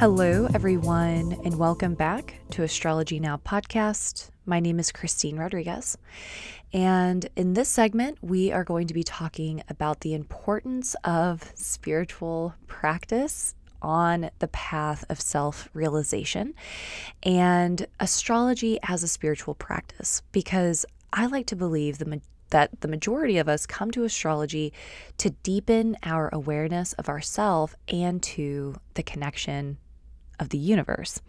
Hello, everyone, and welcome back to Astrology Now podcast. My name is Christine Rodriguez. And in this segment, we are going to be talking about the importance of spiritual practice on the path of self realization and astrology as a spiritual practice because I like to believe the that the majority of us come to astrology to deepen our awareness of ourself and to the connection of the universe.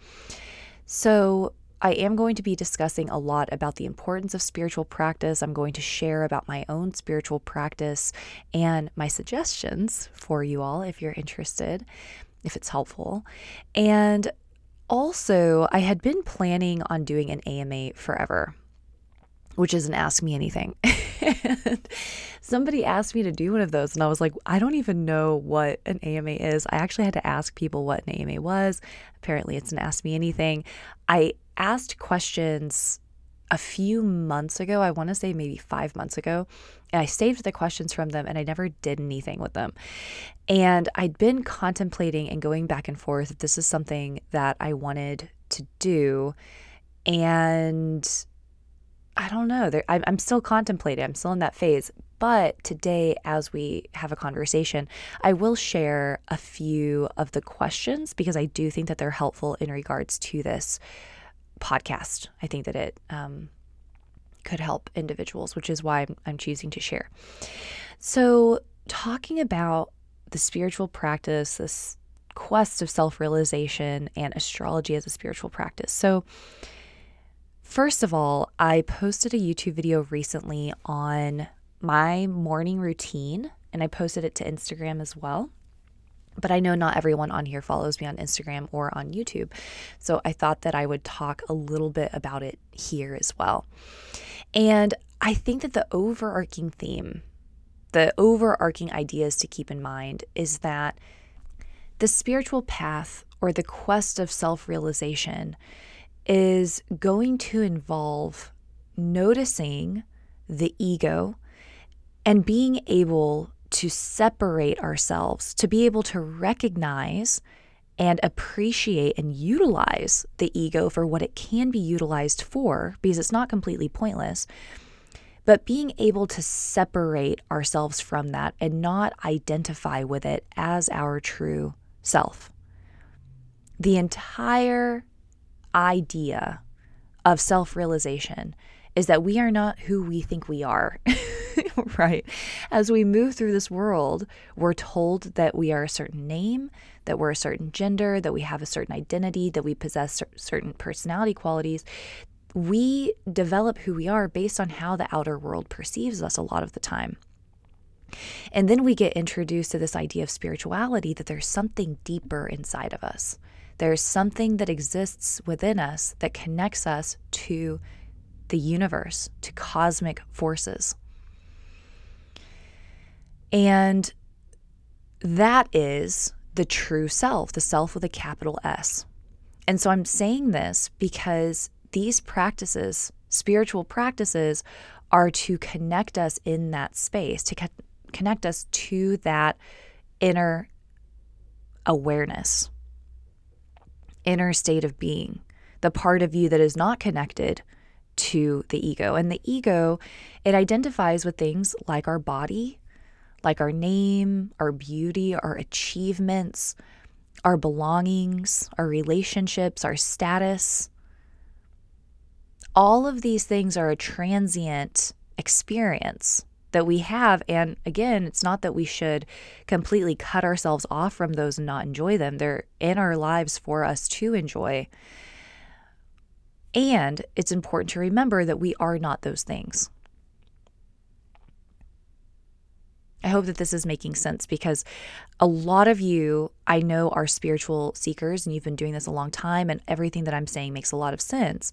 So, I am going to be discussing a lot about the importance of spiritual practice. I'm going to share about my own spiritual practice and my suggestions for you all if you're interested, if it's helpful. And also, I had been planning on doing an AMA forever which is an Ask Me Anything. somebody asked me to do one of those, and I was like, I don't even know what an AMA is. I actually had to ask people what an AMA was. Apparently, it's an Ask Me Anything. I asked questions a few months ago, I want to say maybe five months ago, and I saved the questions from them and I never did anything with them. And I'd been contemplating and going back and forth if this is something that I wanted to do. And I don't know. I'm still contemplating. I'm still in that phase. But today, as we have a conversation, I will share a few of the questions because I do think that they're helpful in regards to this podcast. I think that it um, could help individuals, which is why I'm, I'm choosing to share. So, talking about the spiritual practice, this quest of self realization, and astrology as a spiritual practice. So, First of all, I posted a YouTube video recently on my morning routine and I posted it to Instagram as well. But I know not everyone on here follows me on Instagram or on YouTube. So I thought that I would talk a little bit about it here as well. And I think that the overarching theme, the overarching ideas to keep in mind is that the spiritual path or the quest of self realization is going to involve noticing the ego and being able to separate ourselves, to be able to recognize and appreciate and utilize the ego for what it can be utilized for, because it's not completely pointless, but being able to separate ourselves from that and not identify with it as our true self. The entire idea of self realization is that we are not who we think we are, right? As we move through this world, we're told that we are a certain name, that we're a certain gender, that we have a certain identity, that we possess certain personality qualities. We develop who we are based on how the outer world perceives us a lot of the time. And then we get introduced to this idea of spirituality that there's something deeper inside of us. There's something that exists within us that connects us to the universe, to cosmic forces. And that is the true self, the self with a capital S. And so I'm saying this because these practices, spiritual practices, are to connect us in that space, to connect us to that inner awareness inner state of being, the part of you that is not connected to the ego. And the ego, it identifies with things like our body, like our name, our beauty, our achievements, our belongings, our relationships, our status. All of these things are a transient experience that we have. And again, it's not that we should completely cut ourselves off from those and not enjoy them. They're in our lives for us to enjoy. And it's important to remember that we are not those things. I hope that this is making sense because a lot of you I know are spiritual seekers and you've been doing this a long time, and everything that I'm saying makes a lot of sense.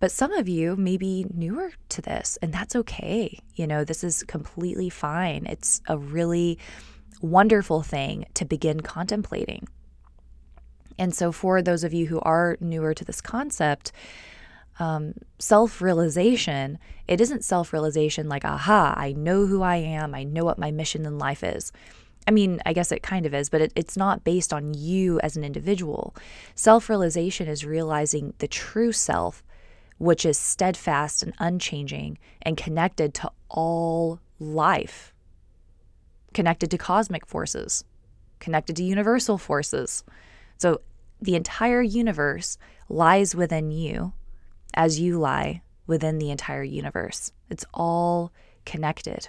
But some of you may be newer to this, and that's okay. You know, this is completely fine. It's a really wonderful thing to begin contemplating. And so, for those of you who are newer to this concept, um, self realization, it isn't self realization like, aha, I know who I am, I know what my mission in life is. I mean, I guess it kind of is, but it, it's not based on you as an individual. Self realization is realizing the true self, which is steadfast and unchanging and connected to all life, connected to cosmic forces, connected to universal forces. So the entire universe lies within you as you lie within the entire universe. It's all connected.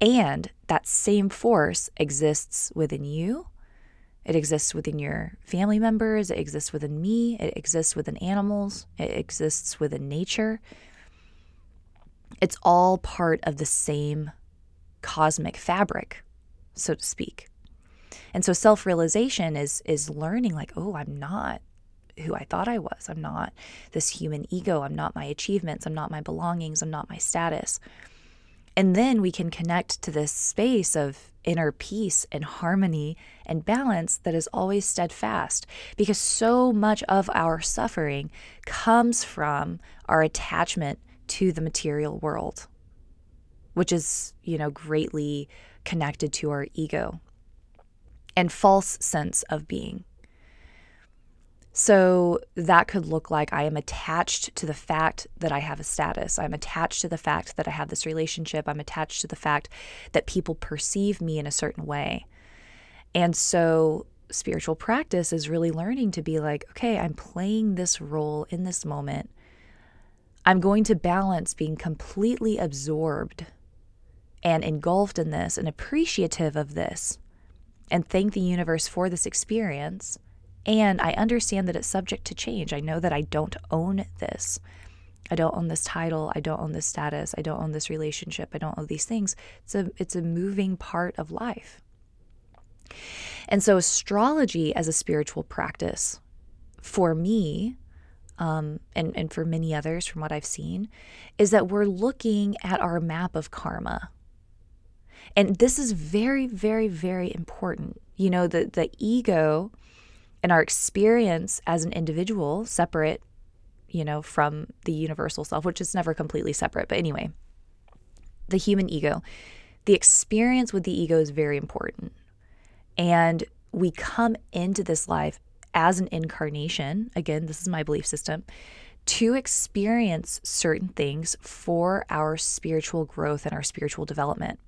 And that same force exists within you. It exists within your family members. It exists within me. It exists within animals. It exists within nature. It's all part of the same cosmic fabric, so to speak. And so self-realization is is learning like, oh, I'm not who I thought I was. I'm not this human ego. I'm not my achievements. I'm not my belongings. I'm not my status. And then we can connect to this space of inner peace and harmony and balance that is always steadfast because so much of our suffering comes from our attachment to the material world which is you know greatly connected to our ego and false sense of being so that could look like I am attached to the fact that I have a status. I'm attached to the fact that I have this relationship. I'm attached to the fact that people perceive me in a certain way. And so spiritual practice is really learning to be like, okay, I'm playing this role in this moment. I'm going to balance being completely absorbed and engulfed in this and appreciative of this and thank the universe for this experience and I understand that it's subject to change. I know that I don't own this. I don't own this title. I don't own this status. I don't own this relationship. I don't own these things. It's a it's a moving part of life. And so astrology as a spiritual practice for me um, and, and for many others from what I've seen, is that we're looking at our map of karma. And this is very, very, very important. You know, the, the ego and our experience as an individual, separate, you know, from the universal self, which is never completely separate. But anyway, the human ego, the experience with the ego is very important. And we come into this life as an incarnation. Again, this is my belief system to experience certain things for our spiritual growth and our spiritual development.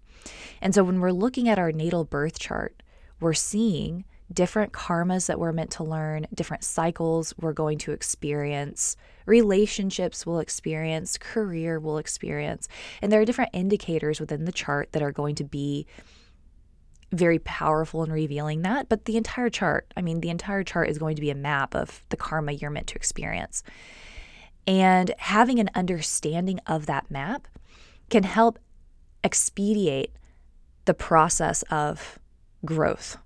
And so when we're looking at our natal birth chart, we're seeing different karmas that we're meant to learn, different cycles we're going to experience, relationships we'll experience, career we'll experience. And there are different indicators within the chart that are going to be very powerful in revealing that. But the entire chart, I mean, the entire chart is going to be a map of the karma you're meant to experience. And having an understanding of that map can help expedite the process of growth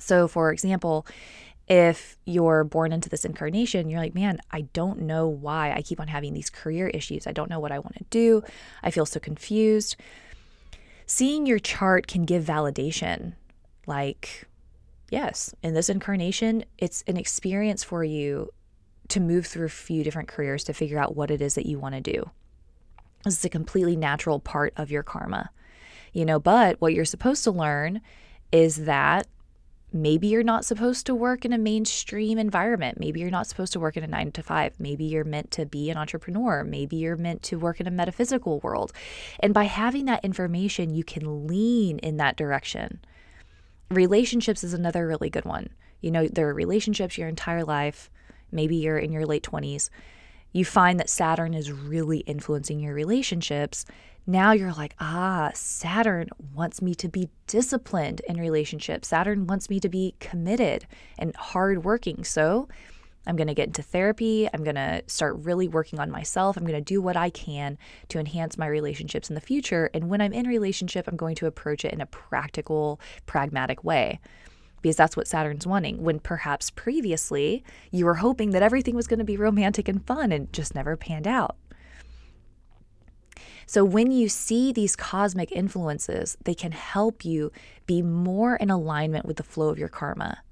so, for example, if you're born into this incarnation, you're like, man, I don't know why I keep on having these career issues. I don't know what I want to do. I feel so confused. Seeing your chart can give validation. Like, yes, in this incarnation, it's an experience for you to move through a few different careers to figure out what it is that you want to do. This is a completely natural part of your karma, you know, but what you're supposed to learn is that maybe you're not supposed to work in a mainstream environment. Maybe you're not supposed to work in a nine to five. Maybe you're meant to be an entrepreneur. Maybe you're meant to work in a metaphysical world. And by having that information, you can lean in that direction. Relationships is another really good one. You know, there are relationships your entire life. Maybe you're in your late 20s. You find that Saturn is really influencing your relationships now you're like, ah, Saturn wants me to be disciplined in relationships. Saturn wants me to be committed and hardworking. So I'm going to get into therapy. I'm going to start really working on myself. I'm going to do what I can to enhance my relationships in the future. And when I'm in relationship, I'm going to approach it in a practical, pragmatic way because that's what Saturn's wanting. When perhaps previously you were hoping that everything was going to be romantic and fun and just never panned out. So when you see these cosmic influences, they can help you be more in alignment with the flow of your karma,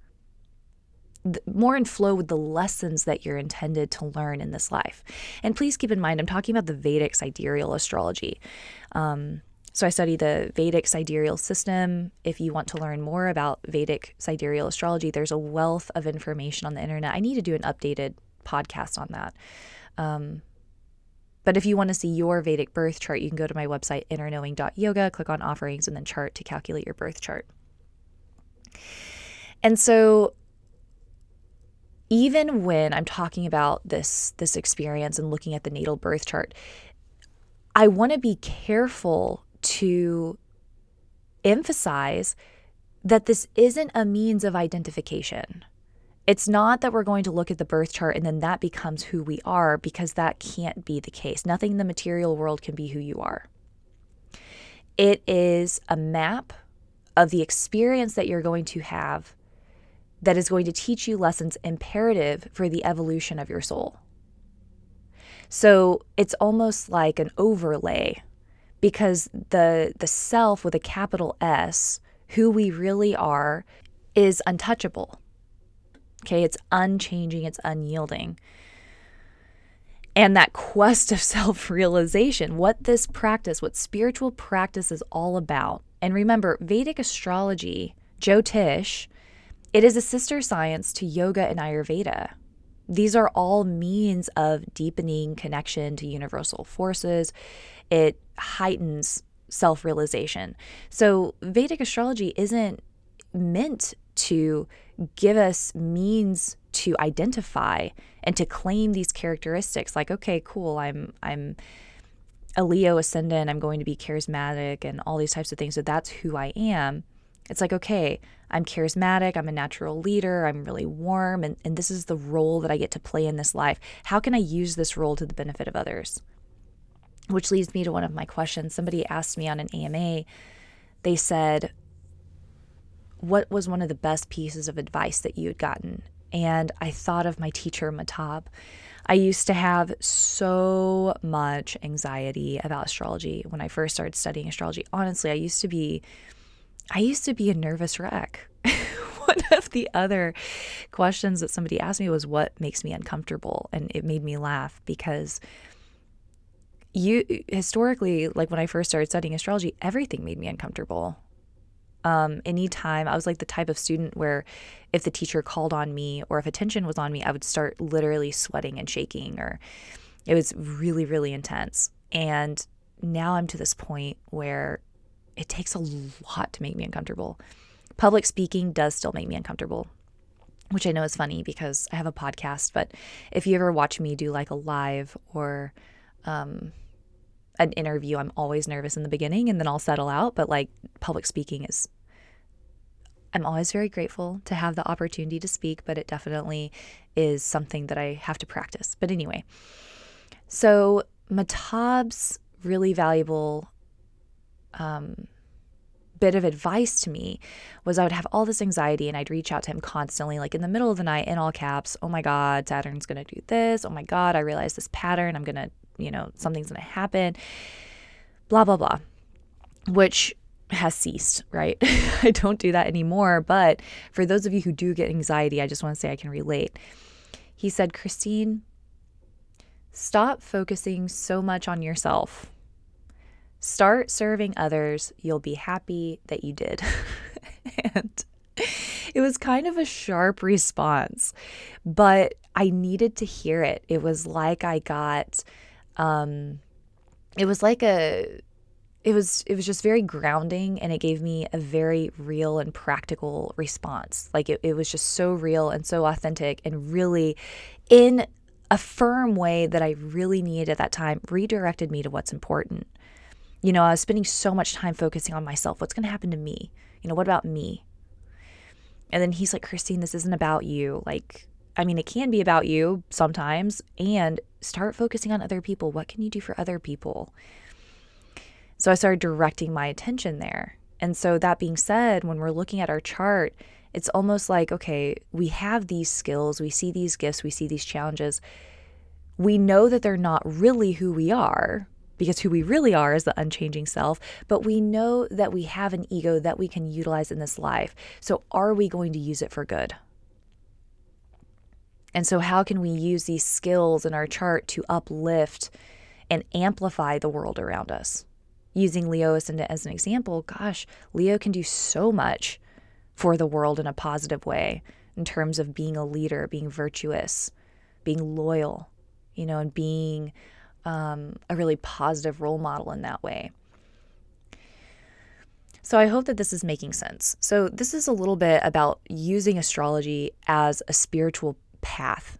more in flow with the lessons that you're intended to learn in this life. And please keep in mind, I'm talking about the Vedic sidereal astrology. Um, So I study the Vedic sidereal system. If you want to learn more about Vedic sidereal astrology, there's a wealth of information on the internet. I need to do an updated podcast on that. Um, but if you want to see your Vedic birth chart, you can go to my website, innerknowing.yoga, click on offerings, and then chart to calculate your birth chart. And so even when I'm talking about this this experience and looking at the natal birth chart, I want to be careful to emphasize that this isn't a means of identification. It's not that we're going to look at the birth chart and then that becomes who we are because that can't be the case. Nothing in the material world can be who you are. It is a map of the experience that you're going to have that is going to teach you lessons imperative for the evolution of your soul. So it's almost like an overlay because the the self with a capital S, who we really are, is untouchable. Okay, it's unchanging, it's unyielding. And that quest of self realization, what this practice, what spiritual practice is all about. And remember, Vedic astrology, Jyotish, it is a sister science to yoga and Ayurveda. These are all means of deepening connection to universal forces. It heightens self realization. So, Vedic astrology isn't meant to give us means to identify and to claim these characteristics like okay cool i'm i'm a leo ascendant i'm going to be charismatic and all these types of things so that's who i am it's like, okay, I'm charismatic, I'm a natural leader, I'm really warm, and, and this is the role that I get to play in this life. How can I use this role to the benefit of others? Which leads me to one of my questions. Somebody asked me on an AMA, they said, What was one of the best pieces of advice that you had gotten? And I thought of my teacher, Matab. I used to have so much anxiety about astrology when I first started studying astrology. Honestly, I used to be I used to be a nervous wreck. One of the other questions that somebody asked me was, What makes me uncomfortable? And it made me laugh because you historically, like when I first started studying astrology, everything made me uncomfortable. Um, anytime I was like the type of student where if the teacher called on me or if attention was on me, I would start literally sweating and shaking, or it was really, really intense. And now I'm to this point where it takes a lot to make me uncomfortable. Public speaking does still make me uncomfortable, which I know is funny because I have a podcast. But if you ever watch me do like a live or um, an interview, I'm always nervous in the beginning and then I'll settle out. But like public speaking is, I'm always very grateful to have the opportunity to speak, but it definitely is something that I have to practice. But anyway, so Matab's really valuable um, bit of advice to me was I would have all this anxiety and I'd reach out to him constantly, like in the middle of the night in all caps. Oh my God, Saturn's going to do this. Oh my God, I realize this pattern. I'm going to, you know, something's going to happen. Blah, blah, blah, which has ceased, right? I don't do that anymore. But for those of you who do get anxiety, I just want to say I can relate. He said, Christine, stop focusing so much on yourself Start serving others. You'll be happy that you did. and it was kind of a sharp response, but I needed to hear it. It was like I got, um, it was like a, it was it was just very grounding and it gave me a very real and practical response like it, it was just so real and so authentic and really in a firm way that i really needed at that time redirected me to what's important you know, I was spending so much time focusing on myself. What's going to happen to me? You know, what about me? And then he's like, Christine, this isn't about you. Like, I mean, it can be about you sometimes, and start focusing on other people. What can you do for other people? So I started directing my attention there. And so, that being said, when we're looking at our chart, it's almost like, okay, we have these skills, we see these gifts, we see these challenges. We know that they're not really who we are, because who we really are is the unchanging self, but we know that we have an ego that we can utilize in this life. So, are we going to use it for good? And so, how can we use these skills in our chart to uplift and amplify the world around us? using Leo as an, as an example, gosh, Leo can do so much for the world in a positive way in terms of being a leader, being virtuous, being loyal, you know, and being um, a really positive role model in that way. So I hope that this is making sense. So, this is a little bit about using astrology as a spiritual path.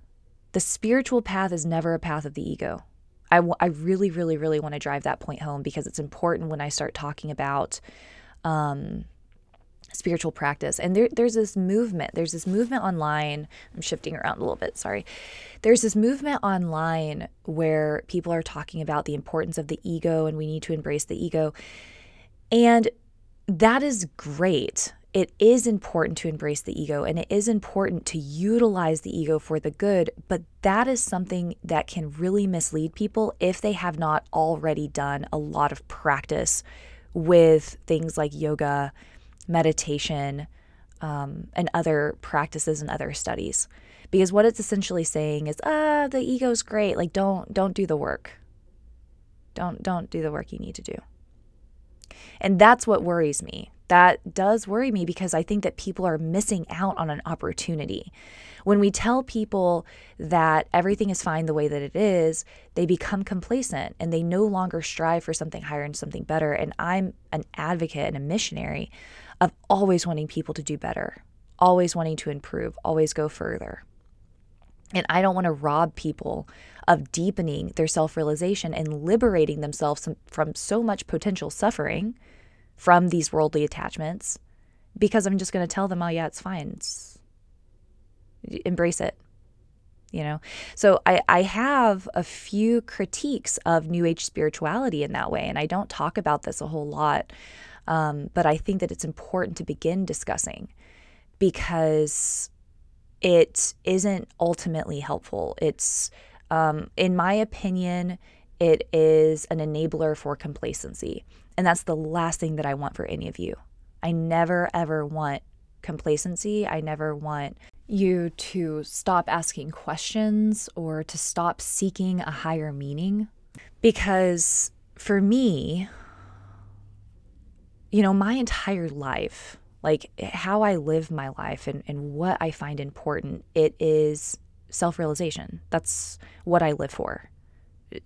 The spiritual path is never a path of the ego. I, w- I really, really, really want to drive that point home because it's important when I start talking about um, spiritual practice. And there, there's this movement. There's this movement online. I'm shifting around a little bit. Sorry. There's this movement online where people are talking about the importance of the ego and we need to embrace the ego. And that is great. It is important to embrace the ego and it is important to utilize the ego for the good, but that is something that can really mislead people if they have not already done a lot of practice with things like yoga, meditation, um, and other practices and other studies. Because what it's essentially saying is, ah, the ego's great. Like, don't don't do the work. Don't don't do the work you need to do. And that's what worries me. That does worry me because I think that people are missing out on an opportunity. When we tell people that everything is fine the way that it is, they become complacent and they no longer strive for something higher and something better. And I'm an advocate and a missionary of always wanting people to do better, always wanting to improve, always go further. And I don't want to rob people of deepening their self realization and liberating themselves from so much potential suffering from these worldly attachments because I'm just going to tell them, oh, yeah, it's fine. It's, embrace it. You know, so I, I have a few critiques of New Age spirituality in that way, and I don't talk about this a whole lot. Um, but I think that it's important to begin discussing because it isn't ultimately helpful. It's, um, in my opinion, it is an enabler for complacency. And that's the last thing that I want for any of you. I never, ever want complacency. I never want you to stop asking questions or to stop seeking a higher meaning. Because for me, you know, my entire life, like how I live my life and, and what I find important, it is self realization. That's what I live for,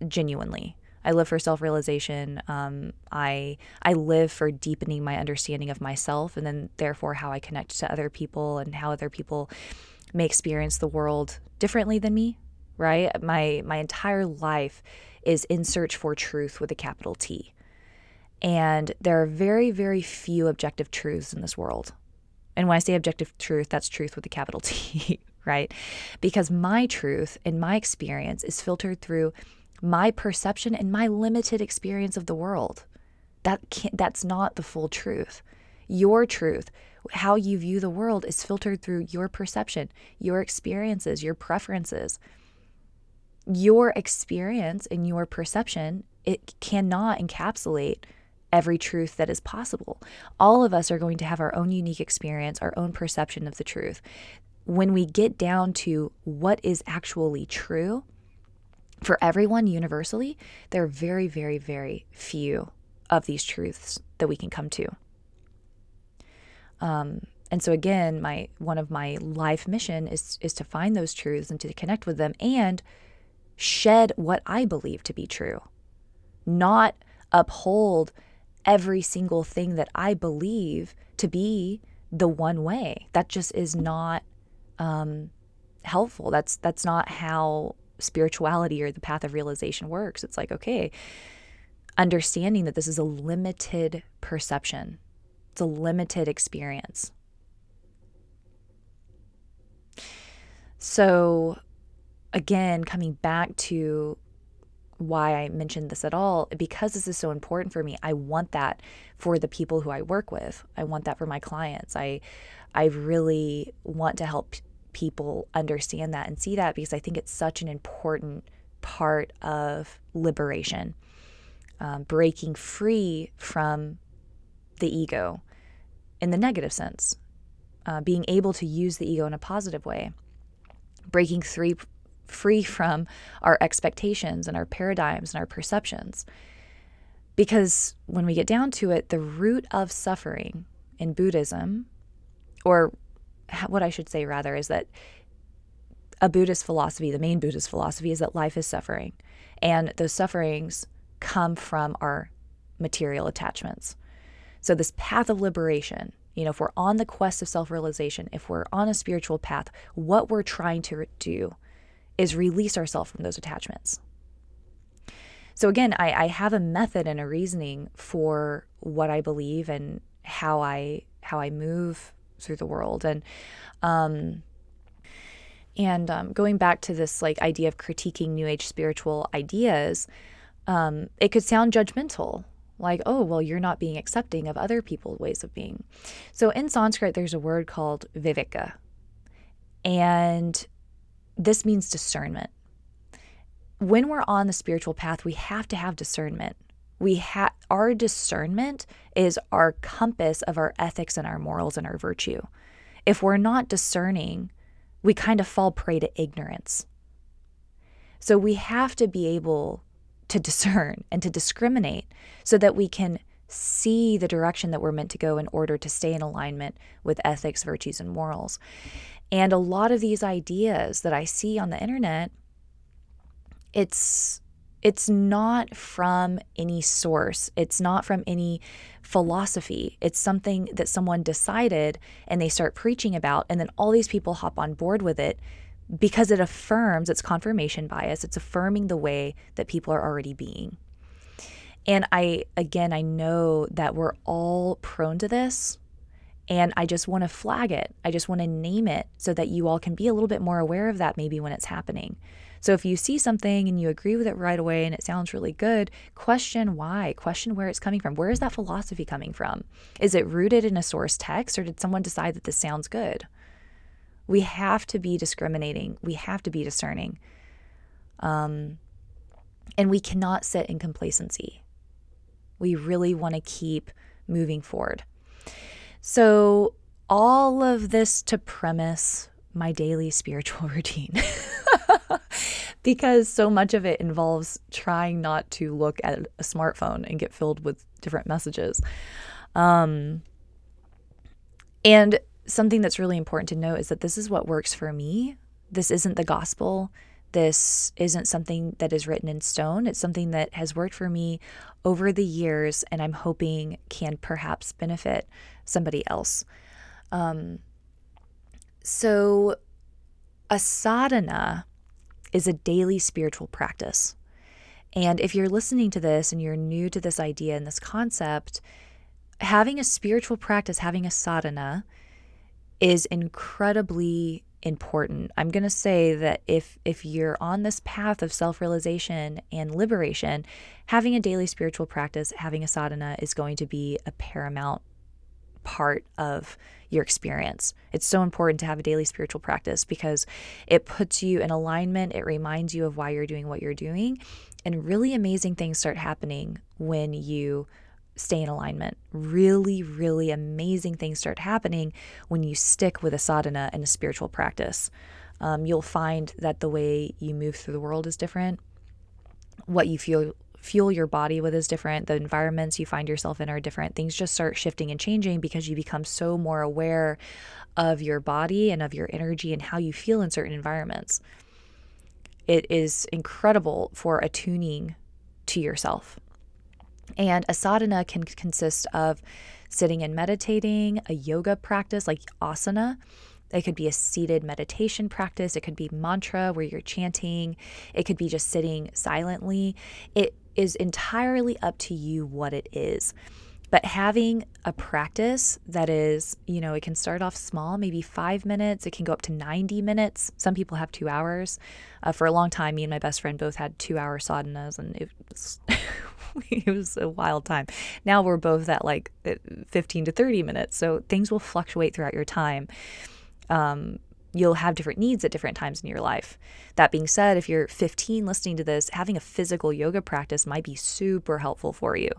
genuinely. I live for self realization. Um, I I live for deepening my understanding of myself, and then therefore how I connect to other people and how other people may experience the world differently than me. Right? My my entire life is in search for truth with a capital T. And there are very, very few objective truths in this world. And when I say objective truth, that's truth with a capital T, right? Because my truth and my experience is filtered through my perception and my limited experience of the world. That can't, that's not the full truth. Your truth, how you view the world, is filtered through your perception, your experiences, your preferences. Your experience and your perception, it cannot encapsulate every truth that is possible. All of us are going to have our own unique experience, our own perception of the truth. When we get down to what is actually true, for everyone universally, there are very, very, very few of these truths that we can come to. Um, and so again, my one of my life mission is is to find those truths and to connect with them and shed what I believe to be true, not uphold every single thing that I believe to be the one way. That just is not um, helpful. That's that's not how spirituality or the path of realization works. It's like okay, understanding that this is a limited perception. It's a limited experience. So, again, coming back to why I mentioned this at all because this is so important for me. I want that for the people who I work with. I want that for my clients. I I really want to help people understand that and see that because I think it's such an important part of liberation, um, breaking free from the ego in the negative sense, uh, being able to use the ego in a positive way, breaking free free from our expectations and our paradigms and our perceptions. Because when we get down to it, the root of suffering in Buddhism, or what I should say rather, is that a Buddhist philosophy, the main Buddhist philosophy, is that life is suffering. And those sufferings come from our material attachments. So, this path of liberation, you know, if we're on the quest of self realization, if we're on a spiritual path, what we're trying to do is release ourselves from those attachments. So, again, I, I have a method and a reasoning for what I believe and how I how I move through the world. And um, and um, going back to this like idea of critiquing New Age spiritual ideas, um, it could sound judgmental, like, oh, well, you're not being accepting of other people's ways of being. So in Sanskrit, there's a word called viveka, and this means discernment. When we're on the spiritual path, we have to have discernment. We have our discernment is our compass of our ethics and our morals and our virtue. If we're not discerning, we kind of fall prey to ignorance. So we have to be able to discern and to discriminate so that we can see the direction that we're meant to go in order to stay in alignment with ethics, virtues, and morals. And a lot of these ideas that I see on the internet, it's it's not from any source. It's not from any philosophy. It's something that someone decided and they start preaching about, and then all these people hop on board with it because it affirms its confirmation bias. It's affirming the way that people are already being. And I, again, I know that we're all prone to this. And I just want to flag it. I just want to name it so that you all can be a little bit more aware of that maybe when it's happening. So if you see something and you agree with it right away and it sounds really good, question why, question where it's coming from. Where is that philosophy coming from? Is it rooted in a source text or did someone decide that this sounds good? We have to be discriminating, we have to be discerning. Um, and we cannot sit in complacency. We really want to keep moving forward. So, all of this to premise my daily spiritual routine. Because so much of it involves trying not to look at a smartphone and get filled with different messages. Um, and something that's really important to note is that this is what works for me. This isn't the gospel. This isn't something that is written in stone. It's something that has worked for me over the years, and I'm hoping can perhaps benefit somebody else. Um, so, a sadhana is a daily spiritual practice. And if you're listening to this and you're new to this idea and this concept, having a spiritual practice, having a sadhana, is incredibly important. I'm going to say that if if you're on this path of self-realization and liberation, having a daily spiritual practice, having a sadhana is going to be a paramount part of your experience. It's so important to have a daily spiritual practice because it puts you in alignment, it reminds you of why you're doing what you're doing, and really amazing things start happening when you stay in alignment. Really, really amazing things start happening when you stick with a sadhana and a spiritual practice. Um, you'll find that the way you move through the world is different. What you feel fuel your body with is different. The environments you find yourself in are different. Things just start shifting and changing because you become so more aware of your body and of your energy and how you feel in certain environments. It is incredible for attuning to yourself. And a can consist of sitting and meditating, a yoga practice like asana. It could be a seated meditation practice. It could be mantra where you're chanting. It could be just sitting silently. It is entirely up to you what it is. But having a practice that is, you know, it can start off small, maybe five minutes, it can go up to 90 minutes. Some people have two hours. Uh, for a long time, me and my best friend both had two hour sadhanas, and it was, it was a wild time. Now we're both at like 15 to 30 minutes. So things will fluctuate throughout your time. Um, you'll have different needs at different times in your life. That being said, if you're 15 listening to this, having a physical yoga practice might be super helpful for you.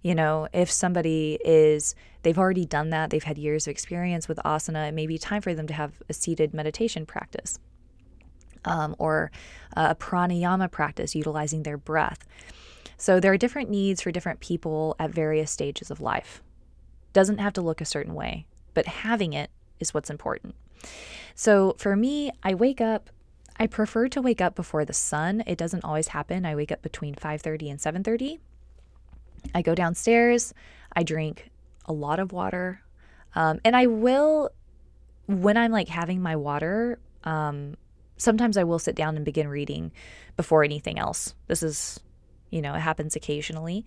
You know, if somebody is, they've already done that, they've had years of experience with asana, it may be time for them to have a seated meditation practice um, or a pranayama practice utilizing their breath. So there are different needs for different people at various stages of life. Doesn't have to look a certain way, but having it is what's important. So for me, I wake up I prefer to wake up before the sun. It doesn't always happen. I wake up between 5:30 and 7:30. I go downstairs. I drink a lot of water. Um, and I will, when I'm like having my water, um, sometimes I will sit down and begin reading before anything else. This is, you know, it happens occasionally.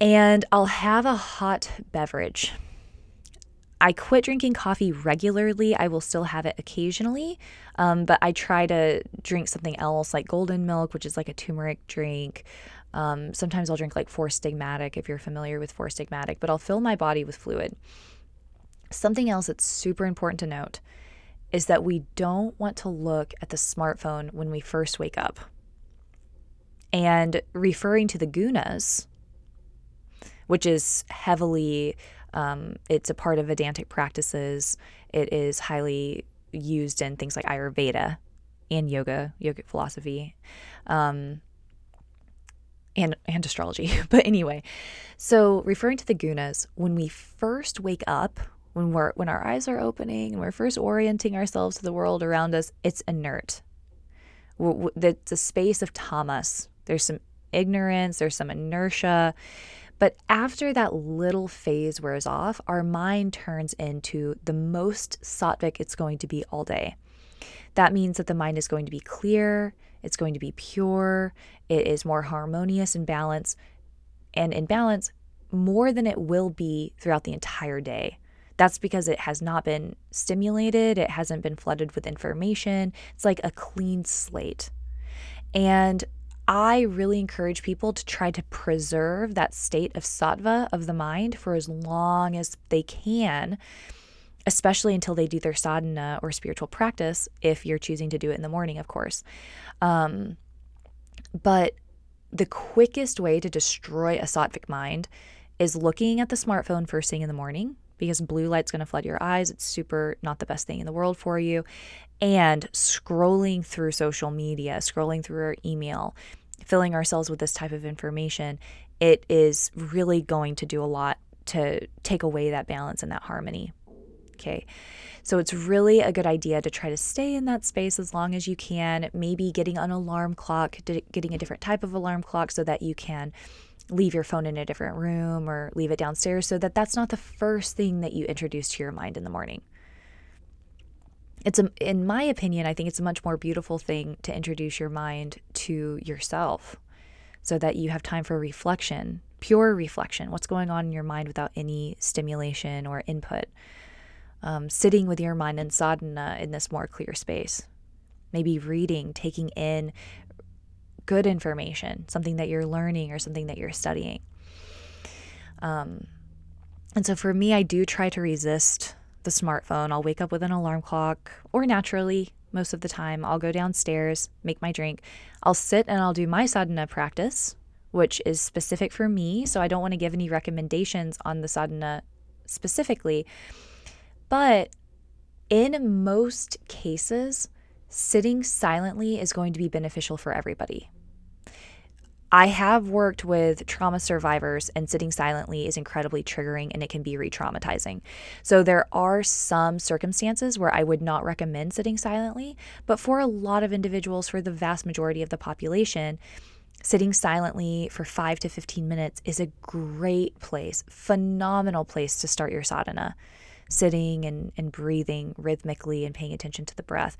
And I'll have a hot beverage. I quit drinking coffee regularly. I will still have it occasionally, um, but I try to drink something else like golden milk, which is like a turmeric drink. Um, sometimes I'll drink like Four Sigmatic if you're familiar with Four Sigmatic, but I'll fill my body with fluid. Something else that's super important to note is that we don't want to look at the smartphone when we first wake up. And referring to the gunas, which is heavily, um, it's a part of Vedantic practices. It is highly used in things like Ayurveda and yoga, yogic philosophy. Um, and, and astrology. but anyway, so referring to the gunas, when we first wake up, when we're when our eyes are opening and we're first orienting ourselves to the world around us, it's inert. It's a space of tamas. There's some ignorance, there's some inertia. But after that little phase wears off, our mind turns into the most sattvic it's going to be all day. That means that the mind is going to be clear, it's going to be pure, it is more harmonious and balanced, and in balance more than it will be throughout the entire day. That's because it has not been stimulated, it hasn't been flooded with information. It's like a clean slate. And I really encourage people to try to preserve that state of sattva of the mind for as long as they can, especially until they do their sadhana or spiritual practice, if you're choosing to do it in the morning, of course. Um, but the quickest way to destroy a sattvic mind is looking at the smartphone first thing in the morning because blue light's going to flood your eyes. It's super not the best thing in the world for you. And scrolling through social media, scrolling through our email, filling ourselves with this type of information, it is really going to do a lot to take away that balance and that harmony. Okay. So it's really a good idea to try to stay in that space as long as you can. Maybe getting an alarm clock, getting a different type of alarm clock so that you can leave your phone in a different room or leave it downstairs so that that's not the first thing that you introduce to your mind in the morning. It's a, in my opinion, I think it's a much more beautiful thing to introduce your mind to yourself so that you have time for reflection, pure reflection, what's going on in your mind without any stimulation or input. Um, sitting with your mind in sadhana in this more clear space. Maybe reading, taking in good information, something that you're learning or something that you're studying. Um, and so for me, I do try to resist the smartphone. I'll wake up with an alarm clock or naturally most of the time. I'll go downstairs, make my drink. I'll sit and I'll do my sadhana practice, which is specific for me. So I don't want to give any recommendations on the sadhana specifically. But in most cases, sitting silently is going to be beneficial for everybody. I have worked with trauma survivors, and sitting silently is incredibly triggering and it can be re traumatizing. So, there are some circumstances where I would not recommend sitting silently, but for a lot of individuals, for the vast majority of the population, sitting silently for five to 15 minutes is a great place, phenomenal place to start your sadhana sitting and, and breathing rhythmically and paying attention to the breath.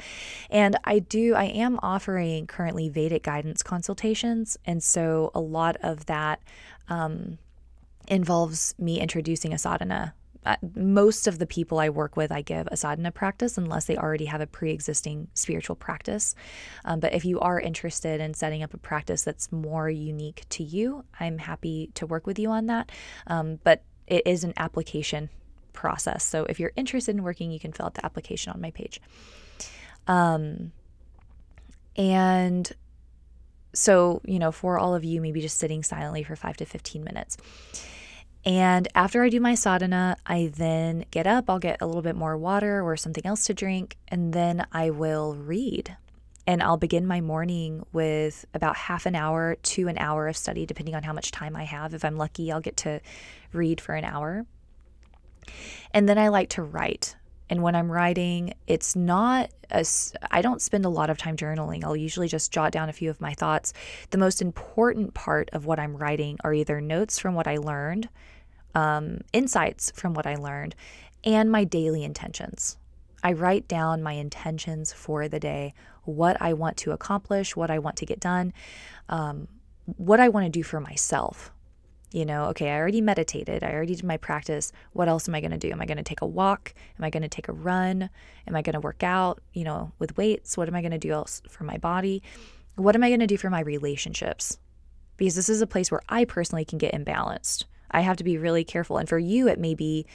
And I do, I am offering currently Vedic guidance consultations. And so a lot of that um, involves me introducing a sadhana uh, most of the people I work with, I give a sadhana practice unless they already have a pre existing spiritual practice. Um, but if you are interested in setting up a practice that's more unique to you, I'm happy to work with you on that. Um, but it is an application process. So if you're interested in working, you can fill out the application on my page. Um, and so, you know, for all of you, maybe just sitting silently for five to 15 minutes. And after I do my sadhana, I then get up, I'll get a little bit more water or something else to drink, and then I will read. and I'll begin my morning with about half an hour to an hour of study, depending on how much time I have. If I'm lucky, I'll get to read for an hour. And then I like to write. And when I'm writing, it's not as I don't spend a lot of time journaling. I'll usually just jot down a few of my thoughts. The most important part of what I'm writing are either notes from what I learned, um, insights from what I learned, and my daily intentions. I write down my intentions for the day, what I want to accomplish, what I want to get done, um, what I want to do for myself. You know, okay, I already meditated. I already did my practice. What else am I going to do? Am I going to take a walk? Am I going to take a run? Am I going to work out, you know, with weights? What am I going to do else for my body? What am I going to do for my relationships? Because this is a place where I personally can get imbalanced. I have to be really careful. And for you, it may be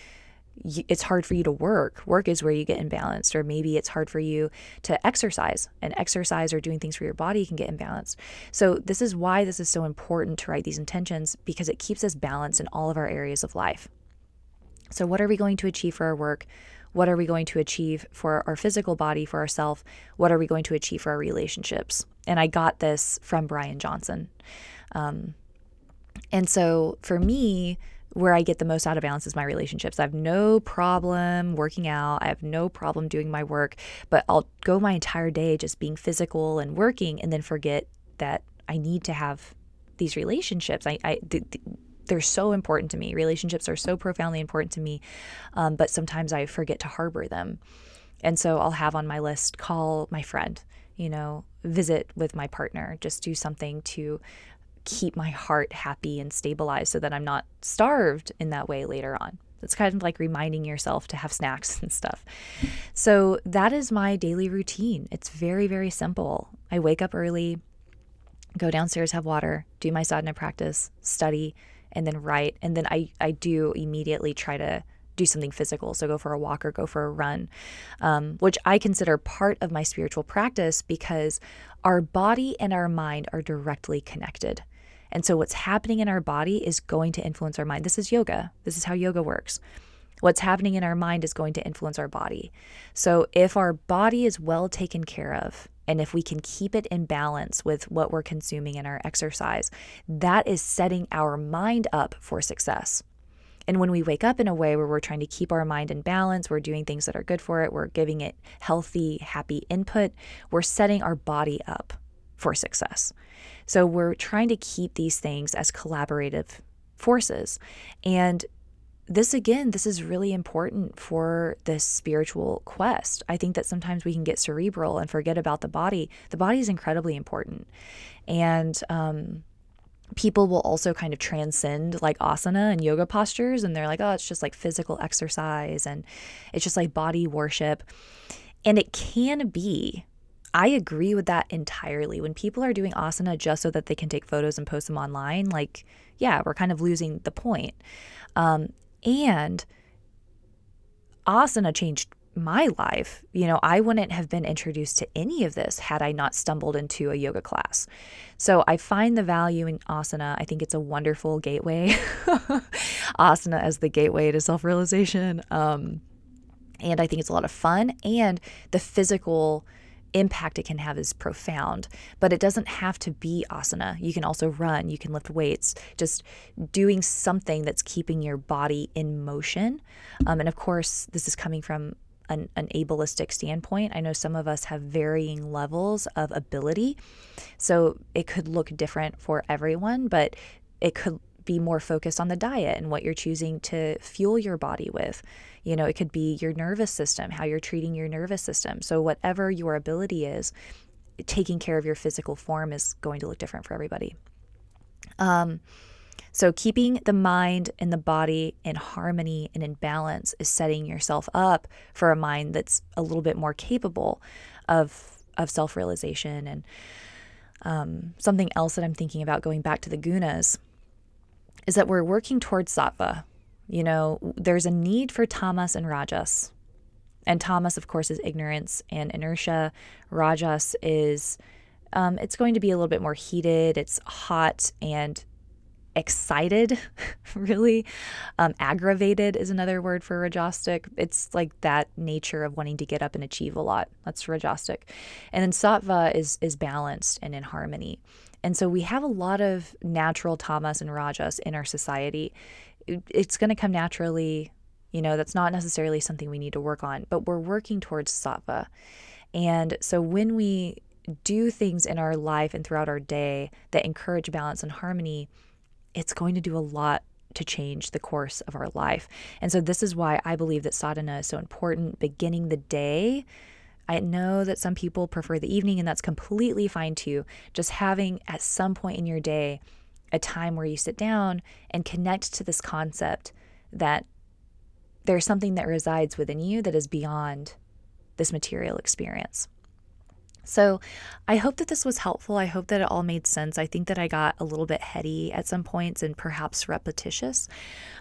it's hard for you to work. Work is where you get imbalanced, or maybe it's hard for you to exercise, and exercise or doing things for your body can get imbalanced. So, this is why this is so important to write these intentions because it keeps us balanced in all of our areas of life. So, what are we going to achieve for our work? What are we going to achieve for our physical body, for ourselves? What are we going to achieve for our relationships? And I got this from Brian Johnson. Um, and so, for me, where I get the most out of balance is my relationships. I have no problem working out. I have no problem doing my work, but I'll go my entire day just being physical and working and then forget that I need to have these relationships. I, I th- th- they're so important to me. Relationships are so profoundly important to me, um, but sometimes I forget to harbor them. And so I'll have on my list call my friend, you know, visit with my partner, just do something to keep my heart happy and stabilized so that I'm not starved in that way later on. It's kind of like reminding yourself to have snacks and stuff. So that is my daily routine. It's very, very simple. I wake up early, go downstairs, have water, do my sadhana practice, study, and then write. And then I, I do immediately try to do something physical. So go for a walk or go for a run, um, which I consider part of my spiritual practice because our body and our mind are directly connected. And so, what's happening in our body is going to influence our mind. This is yoga. This is how yoga works. What's happening in our mind is going to influence our body. So, if our body is well taken care of, and if we can keep it in balance with what we're consuming in our exercise, that is setting our mind up for success. And when we wake up in a way where we're trying to keep our mind in balance, we're doing things that are good for it, we're giving it healthy, happy input, we're setting our body up for success. So we're trying to keep these things as collaborative forces. And this again, this is really important for this spiritual quest. I think that sometimes we can get cerebral and forget about the body. The body is incredibly important. And um, people will also kind of transcend like asana and yoga postures. And they're like, oh, it's just like physical exercise and it's just like body worship. And it can be I agree with that entirely. When people are doing asana just so that they can take photos and post them online, like, yeah, we're kind of losing the point. Um, and asana changed my life. You know, I wouldn't have been introduced to any of this had I not stumbled into a yoga class. So I find the value in asana. I think it's a wonderful gateway. asana as the gateway to self realization. Um, and I think it's a lot of fun. And the physical impact it can have is profound. But it doesn't have to be asana. You can also run, you can lift weights, just doing something that's keeping your body in motion. Um, and of course, this is coming from an, an ableistic standpoint. I know some of us have varying levels of ability. So it could look different for everyone, but it could be more focused on the diet and what you're choosing to fuel your body with. You know, it could be your nervous system, how you're treating your nervous system. So, whatever your ability is, taking care of your physical form is going to look different for everybody. Um, so, keeping the mind and the body in harmony and in balance is setting yourself up for a mind that's a little bit more capable of of self realization. And um, something else that I'm thinking about going back to the gunas is that we're working towards sattva. You know, there's a need for tamas and rajas. And tamas, of course, is ignorance and inertia. Rajas is, um, it's going to be a little bit more heated, it's hot, and excited, really. Um, aggravated is another word for rajastic. It's like that nature of wanting to get up and achieve a lot. That's rajastic. And then Sattva is is balanced and in harmony. And so we have a lot of natural tamas and rajas in our society. It's going to come naturally. You know, that's not necessarily something we need to work on, but we're working towards sattva. And so when we do things in our life and throughout our day that encourage balance and harmony, it's going to do a lot to change the course of our life. And so, this is why I believe that sadhana is so important. Beginning the day, I know that some people prefer the evening, and that's completely fine too. Just having at some point in your day a time where you sit down and connect to this concept that there's something that resides within you that is beyond this material experience. So I hope that this was helpful. I hope that it all made sense. I think that I got a little bit heady at some points and perhaps repetitious,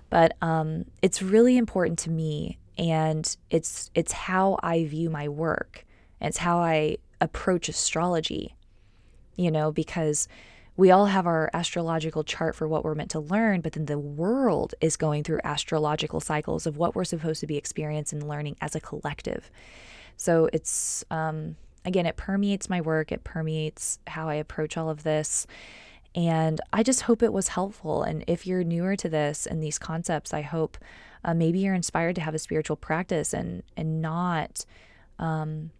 but um, it's really important to me, and it's it's how I view my work. It's how I approach astrology. You know, because we all have our astrological chart for what we're meant to learn, but then the world is going through astrological cycles of what we're supposed to be experiencing and learning as a collective. So it's um, again, it permeates my work, it permeates how I approach all of this. And I just hope it was helpful. And if you're newer to this and these concepts, I hope uh, maybe you're inspired to have a spiritual practice and and not um,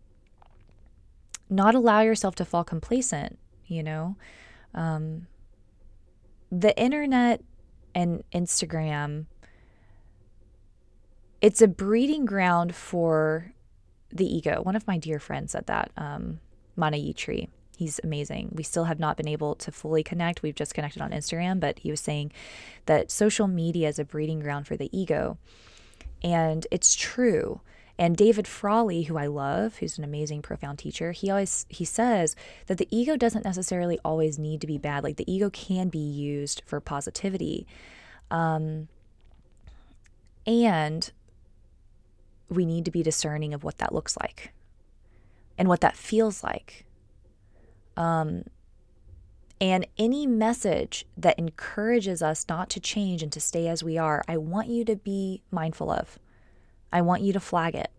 not allow yourself to fall complacent. You know, um, the internet and Instagram. It's a breeding ground for the ego. One of my dear friends said that, um, Manayitri. He's amazing. We still have not been able to fully connect. We've just connected on Instagram, but he was saying that social media is a breeding ground for the ego. And it's true. And David Frawley, who I love, who's an amazing, profound teacher, he always he says that the ego doesn't necessarily always need to be bad. Like the ego can be used for positivity. Um, and we need to be discerning of what that looks like and what that feels like. Um, and any message that encourages us not to change and to stay as we are, I want you to be mindful of. I want you to flag it.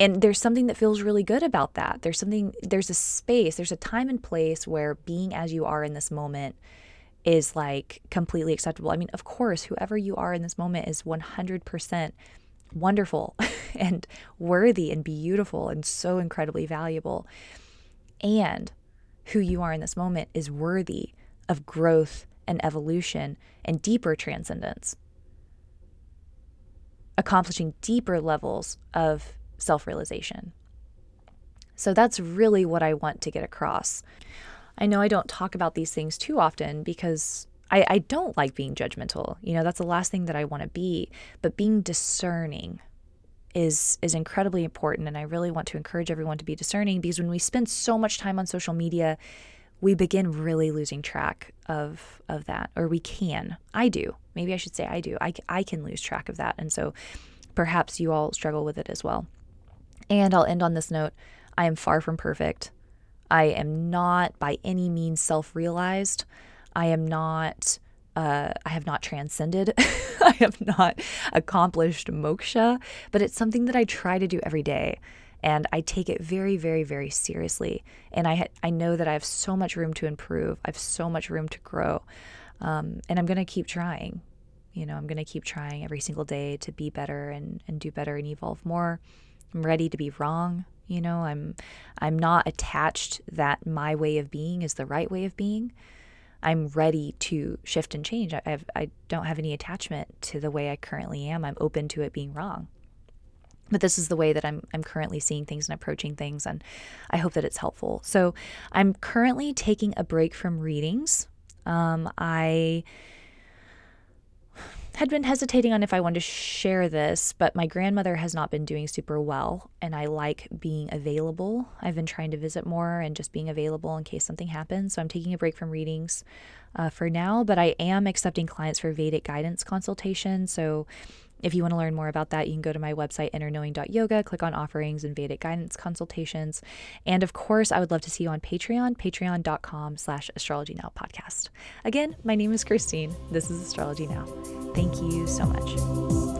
And there's something that feels really good about that. There's something, there's a space, there's a time and place where being as you are in this moment is like completely acceptable. I mean, of course, whoever you are in this moment is 100% wonderful and worthy and beautiful and so incredibly valuable. And who you are in this moment is worthy of growth and evolution and deeper transcendence, accomplishing deeper levels of self realization. So that's really what I want to get across. I know I don't talk about these things too often because I, I don't like being judgmental. You know, that's the last thing that I want to be. But being discerning is is incredibly important and I really want to encourage everyone to be discerning because when we spend so much time on social media, we begin really losing track of of that or we can. I do. Maybe I should say I do. I I can lose track of that. And so perhaps you all struggle with it as well. And I'll end on this note. I am far from perfect. I am not by any means self realized. I am not, uh, I have not transcended. I have not accomplished moksha, but it's something that I try to do every day. And I take it very, very, very seriously. And I, ha- I know that I have so much room to improve. I have so much room to grow. Um, and I'm going to keep trying. You know, I'm going to keep trying every single day to be better and, and do better and evolve more. I'm ready to be wrong you know i'm i'm not attached that my way of being is the right way of being i'm ready to shift and change i have, i don't have any attachment to the way i currently am i'm open to it being wrong but this is the way that I'm I'm currently seeing things and approaching things and I hope that it's helpful. So I'm currently taking a break from readings. Um, I had been hesitating on if I wanted to share this, but my grandmother has not been doing super well, and I like being available. I've been trying to visit more and just being available in case something happens. So I'm taking a break from readings uh, for now, but I am accepting clients for Vedic guidance consultation. So if you want to learn more about that, you can go to my website, innerknowing.yoga, click on offerings and Vedic guidance consultations. And of course, I would love to see you on Patreon, patreon.com slash astrology now podcast. Again, my name is Christine. This is Astrology Now. Thank you so much.